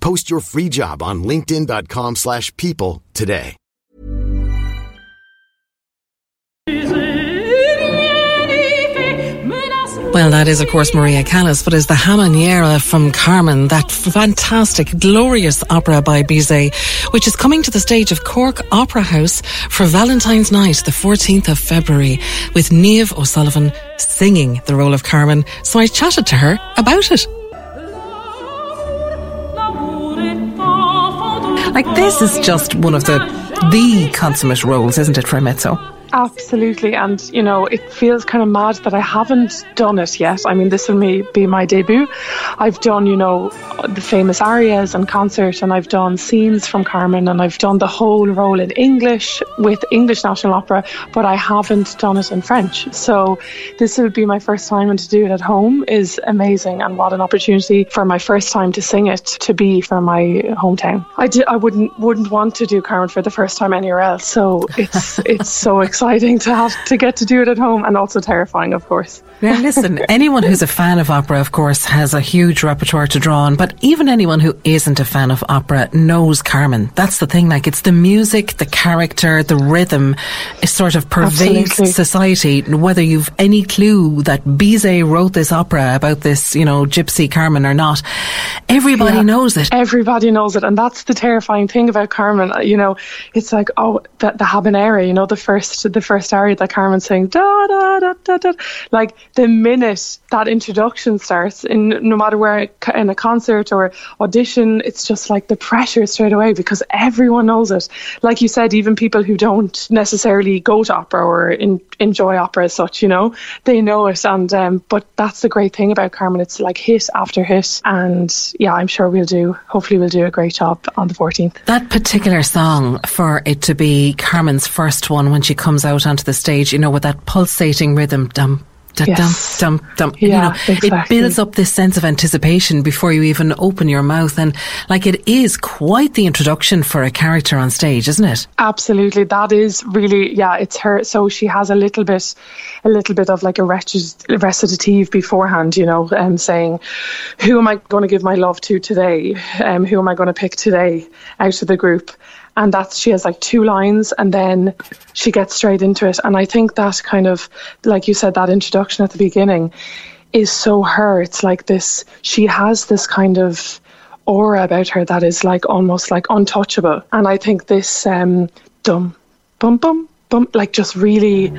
Post your free job on linkedin.com/people slash people today. Well, that is, of course, Maria Callas, but is the Habanera from Carmen, that fantastic, glorious opera by Bizet, which is coming to the stage of Cork Opera House for Valentine's Night, the 14th of February, with Niamh O'Sullivan singing the role of Carmen. So I chatted to her about it. Like, this is just one of the, the consummate roles, isn't it, for a mezzo? Absolutely, and you know, it feels kind of mad that I haven't done it yet. I mean, this will be my debut. I've done, you know, the famous arias and concert, and I've done scenes from Carmen, and I've done the whole role in English with English National Opera, but I haven't done it in French. So this will be my first time, and to do it at home is amazing, and what an opportunity for my first time to sing it to be from my hometown. I did, I wouldn't wouldn't want to do Carmen for the first time anywhere else. So it's it's so exciting to have to get to do it at home, and also terrifying, of course. Now, listen, anyone who's a fan of opera, of course, has a huge repertoire to draw on, but even anyone who isn't a fan of opera knows Carmen. That's the thing, like, it's the music, the character, the rhythm, it sort of pervades Absolutely. society. Whether you've any clue that Bizet wrote this opera about this, you know, gypsy Carmen or not, everybody Yeah. knows it. Everybody knows it, and that's the terrifying thing about Carmen. Uh, You know, it's like oh, the, the habanera. You know, the first the first aria that Carmen's saying da da da da da. Like the minute that introduction starts, in no matter where in a concert or audition, it's just like the pressure straight away because everyone knows it. Like you said, even people who don't necessarily go to opera or in, enjoy opera as such, you know, they know it. And um, but that's the great thing about Carmen. It's like hit after hit, and yeah, I'm sure we'll do. Hopefully, we'll do a great job on the 14th. That particular song, for it to be Carmen's first one when she comes out onto the stage, you know, with that pulsating rhythm, dum, da, Yes. dum, dum, dum. Yeah, you know, it builds up this sense of anticipation before you even open your mouth. And like it is quite the introduction for a character on stage, isn't it? Absolutely, that is really yeah. It's her. So she has a little bit, a little bit of like a recit- recitative beforehand, you know, um, saying, "Who am I going to give my love to today? Um, who am I going to pick today out of the group?" And that's she has like two lines, and then she gets straight into it. And I think that kind of, like you said, that introduction at the beginning is so her. It's like this. She has this kind of aura about her that is like almost like untouchable. And I think this um dum bum bum bum like just really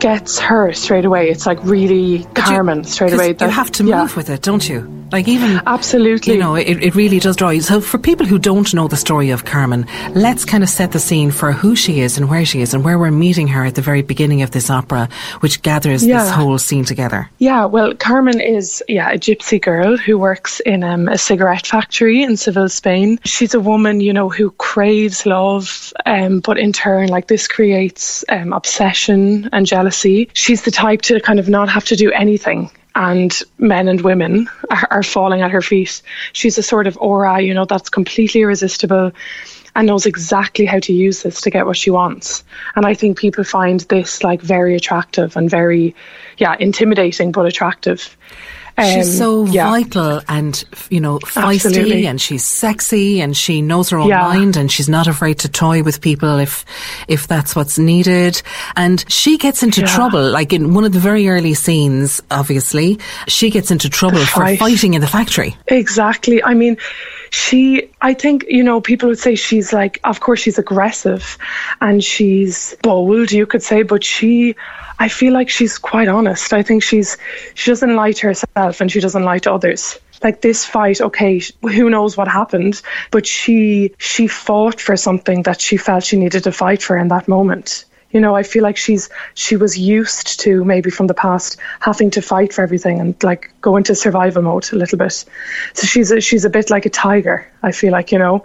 gets her straight away. It's like really Carmen straight away. You have to yeah. move with it, don't you? Like even Absolutely. You know, it, it really does draw you. So for people who don't know the story of Carmen, let's kind of set the scene for who she is and where she is and where we're meeting her at the very beginning of this opera, which gathers this whole scene together. Yeah, well, Carmen is yeah a gypsy girl who works in um, a cigarette factory in Seville, Spain. She's a woman, you know, who craves love, um, but in turn, like this creates um, obsession and jealousy. She's the type to kind of not have to do anything. And men and women are, are falling at her feet. She's a sort of aura, you know, that's completely irresistible and knows exactly how to use this to get what she wants. And I think people find this like very attractive and very, yeah, intimidating but attractive. She's Um, so yeah. vital and, you know, feisty Absolutely. and she's sexy and she knows her own Yeah. mind and she's not afraid to toy with people if, if that's what's needed. And she gets into Yeah. trouble, like in one of the very early scenes, obviously, she gets into trouble for fighting in the factory. Exactly. I mean, she I think, you know, people would say she's like, of course, she's aggressive and she's bold, you could say, but she, I feel like she's quite honest. I think she's, she doesn't lie to herself and she doesn't lie to others like this fight okay who knows what happened but she she fought for something that she felt she needed to fight for in that moment you know, I feel like she's she was used to maybe from the past having to fight for everything and like go into survival mode a little bit. So she's a, she's a bit like a tiger. I feel like you know,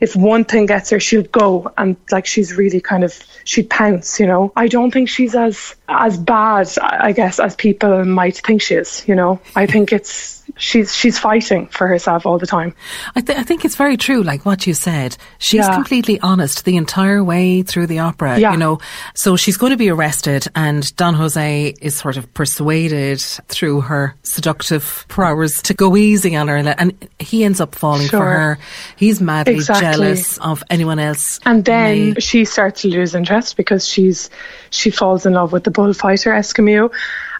if one thing gets her, she'll go and like she's really kind of she'd pounce. You know, I don't think she's as as bad, I guess, as people might think she is. You know, I think it's she's she's fighting for herself all the time. I, th- I think it's very true, like what you said. She's yeah. completely honest the entire way through the opera. Yeah. You know, so she's going to be arrested, and Don Jose is sort of persuaded through her seductive powers to go easy on her, and he ends up falling sure. for her. He's madly exactly. jealous of anyone else. And then may. she starts to lose interest because she's she falls in love with the bullfighter Escamillo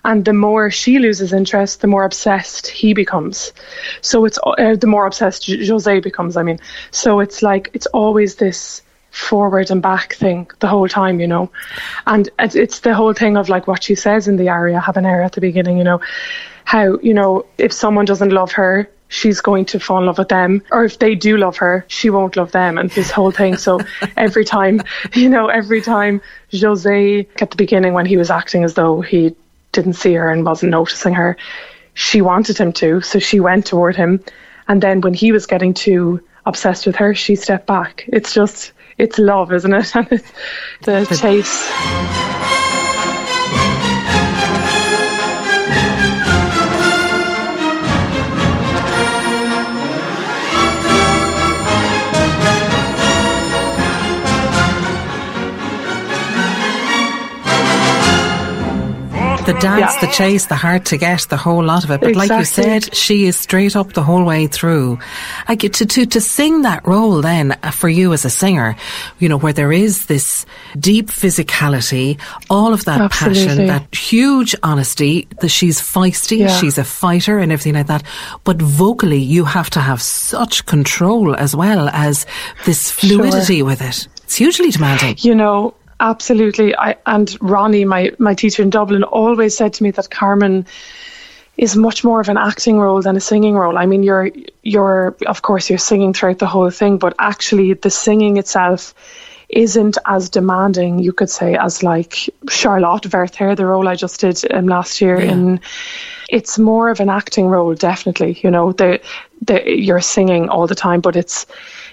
and the more she loses interest, the more obsessed he becomes. So it's uh, the more obsessed Jose becomes. I mean, so it's like it's always this forward and back thing the whole time, you know. And it's the whole thing of like what she says in the aria, habanera at the beginning, you know, how, you know, if someone doesn't love her, she's going to fall in love with them. Or if they do love her, she won't love them. And this whole thing. So every time, you know, every time Jose at the beginning when he was acting as though he didn't see her and wasn't noticing her. She wanted him to, so she went toward him. And then when he was getting too obsessed with her, she stepped back. It's just, it's love, isn't it? And it's the chase. The dance, yeah. the chase, the hard to get, the whole lot of it. But exactly. like you said, she is straight up the whole way through. Like to, to, to sing that role then uh, for you as a singer, you know, where there is this deep physicality, all of that Absolutely. passion, that huge honesty, that she's feisty, yeah. she's a fighter and everything like that. But vocally, you have to have such control as well as this fluidity sure. with it. It's hugely demanding. You know, Absolutely. I, and Ronnie, my, my teacher in Dublin, always said to me that Carmen is much more of an acting role than a singing role. I mean, you're you're of course you're singing throughout the whole thing, but actually the singing itself isn't as demanding, you could say, as like Charlotte Werther, the role I just did um, last year. Yeah. In it's more of an acting role, definitely. You know, the the you're singing all the time, but it's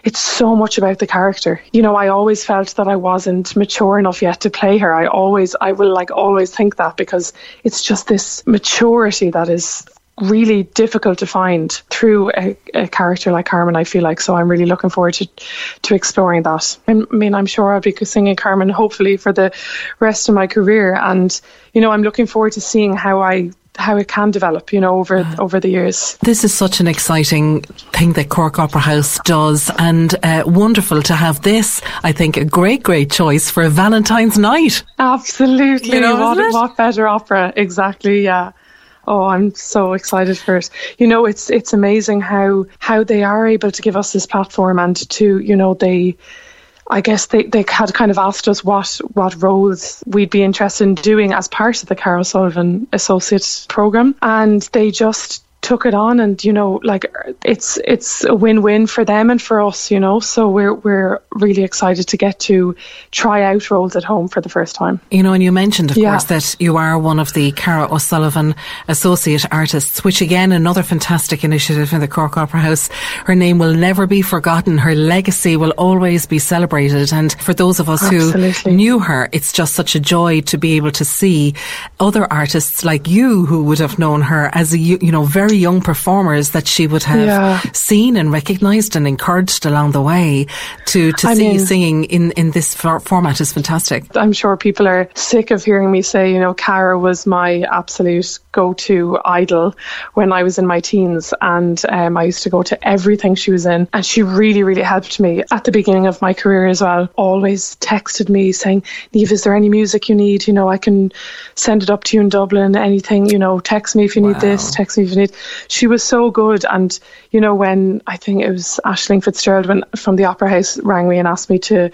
it's so much about the character. You know, I always felt that I wasn't mature enough yet to play her. I always, I will like always think that because it's just this maturity that is really difficult to find through a, a, character like Carmen. I feel like so. I'm really looking forward to to exploring that. I mean, I'm sure I'll be singing Carmen hopefully for the rest of my career, and you know, I'm looking forward to seeing how I how it can develop, you know, over uh, over the years. This is such an exciting thing that Cork Opera House does, and uh, wonderful to have this. I think a great, great choice for a Valentine's night. Absolutely, you know, what, what better opera? Exactly, yeah. Oh, I'm so excited for it. You know, it's it's amazing how how they are able to give us this platform and to you know they I guess they, they had kind of asked us what what roles we'd be interested in doing as part of the Cara O'Sullivan Associate Program, and they just took it on and you know like it's it's a win-win for them and for us you know so we're we're really excited to get to try out roles at home for the first time you know and you mentioned of yeah. course that you are one of the Cara O'Sullivan associate artists which again another fantastic initiative in the Cork Opera House her name will never be forgotten her legacy will always be celebrated and for those of us Absolutely. who knew her it's just such a joy to be able to see other artists like you who would have known her as a you know very very young performers that she would have yeah. seen and recognised and encouraged along the way to, to see mean, singing in, in this for- format is fantastic. I'm sure people are sick of hearing me say, you know, Cara was my absolute go to Idol when I was in my teens, and um, I used to go to everything she was in. And she really, really helped me at the beginning of my career as well. Always texted me saying, Niamh, is there any music you need? You know, I can send it up to you in Dublin, anything, you know, text me if you wow. need this, text me if you need. She was so good. And, you know, when I think it was Aisling Fitzgerald when, from the Opera House rang me and asked me to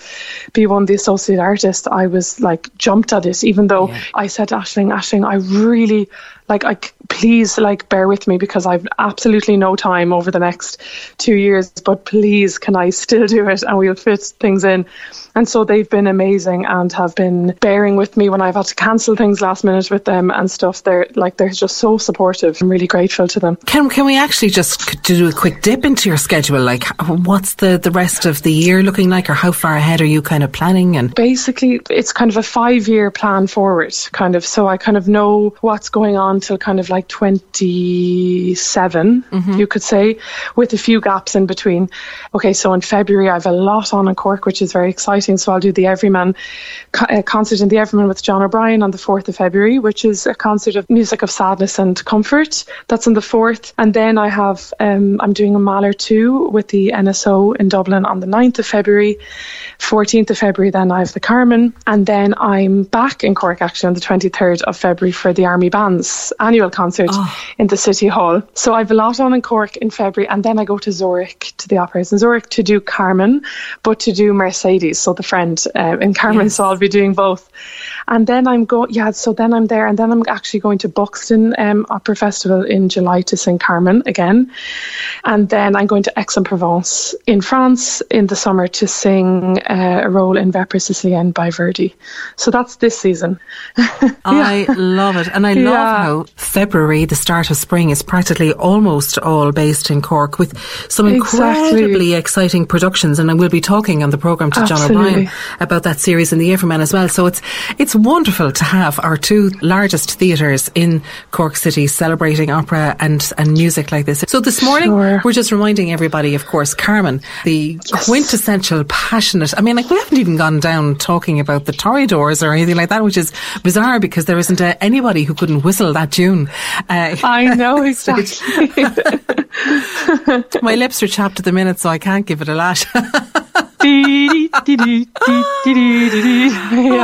be one of the associate artists, I was like jumped at it, even though yeah. I said to Ashling, Aisling, I really like I please like bear with me because I've absolutely no time over the next two years but please can I still do it and we'll fit things in and so they've been amazing and have been bearing with me when I've had to cancel things last minute with them and stuff. They're like they're just so supportive. I'm really grateful to them. Can can we actually just do a quick dip into your schedule? Like what's the the rest of the year looking like, or how far ahead are you kind of planning? And basically, it's kind of a five year plan forward, kind of. So I kind of know what's going on till kind of like 27, mm-hmm. you could say, with a few gaps in between. Okay, so in February I have a lot on in Cork, which is very exciting exciting. So I'll do the Everyman uh, concert in the Everyman with John O'Brien on the 4th of February, which is a concert of music of sadness and comfort. That's on the 4th. And then I have, um, I'm doing a Mahler 2 with the NSO in Dublin on the 9th of February. 14th of February, then I have the Carmen. And then I'm back in Cork actually on the 23rd of February for the Army Band's annual concert oh. in the City Hall. So I have a lot on in Cork in February. And then I go to Zurich, to the Opera House in Zurich to do Carmen, but to do Mercedes. So the friend uh, in Carmen, yes. so I'll be doing both. And then I'm going, yeah, so then I'm there, and then I'm actually going to Buxton um, Opera Festival in July to sing Carmen again. And then I'm going to Aix-en-Provence in France in the summer to sing uh, a role in Vêpres Siciliennes by Verdi. So that's this season. yeah. I love it. And I love yeah. how February, the start of spring, is practically almost all based in Cork with some incredibly exciting productions. And I will be talking on the programme to Absolutely. John O'Brien about that series in the Everyman as well. So it's it's wonderful to have our two largest theatres in Cork City celebrating opera and, and music like this. So this morning sure. we're just reminding everybody, of course, Carmen, the yes. quintessential passionate. I mean, like we haven't even gone down talking about the Toreadors or anything like that, which is bizarre because there isn't uh, anybody who couldn't whistle that tune. Uh, I know exactly. My lips are chapped at the minute, so I can't give it a lash.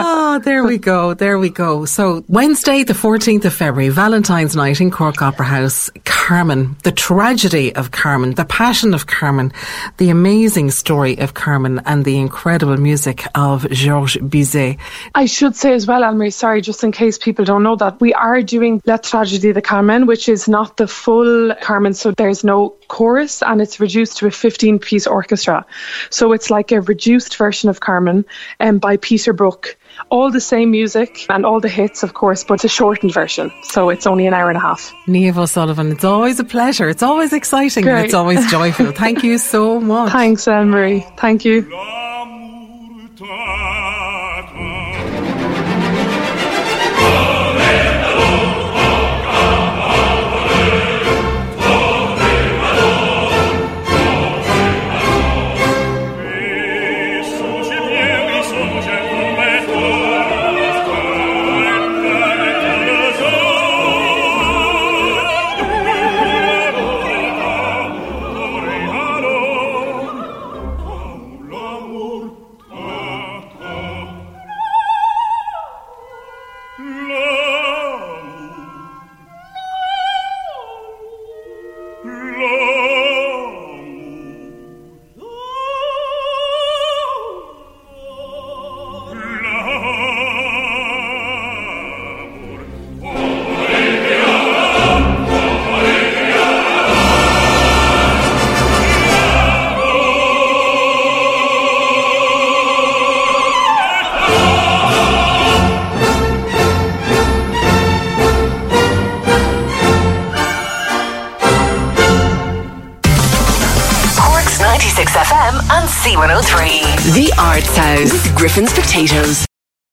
Ah, there we go. There we go. So Wednesday, the 14th of February, Valentine's night in Cork Opera House, Carmen, the tragedy of Carmen, the passion of Carmen, the amazing story of Carmen and the incredible music of Georges Bizet. I should say as well, Elmarie, sorry, just in case people don't know that, we are doing La Tragédie de Carmen, which is not the full Carmen, so there's no chorus and it's reduced to a 15 piece orchestra. So it's like a reduced version of Carmen um, by Peter Brook. All the same music and all the hits, of course, but it's a shortened version. So it's only an hour and a half. Niamh O'Sullivan, it's always a pleasure. It's always exciting Great. and it's always joyful. Thank you so much. Thanks, Elmarie. Thank you. C103. Arts House with Griffin's Potatoes.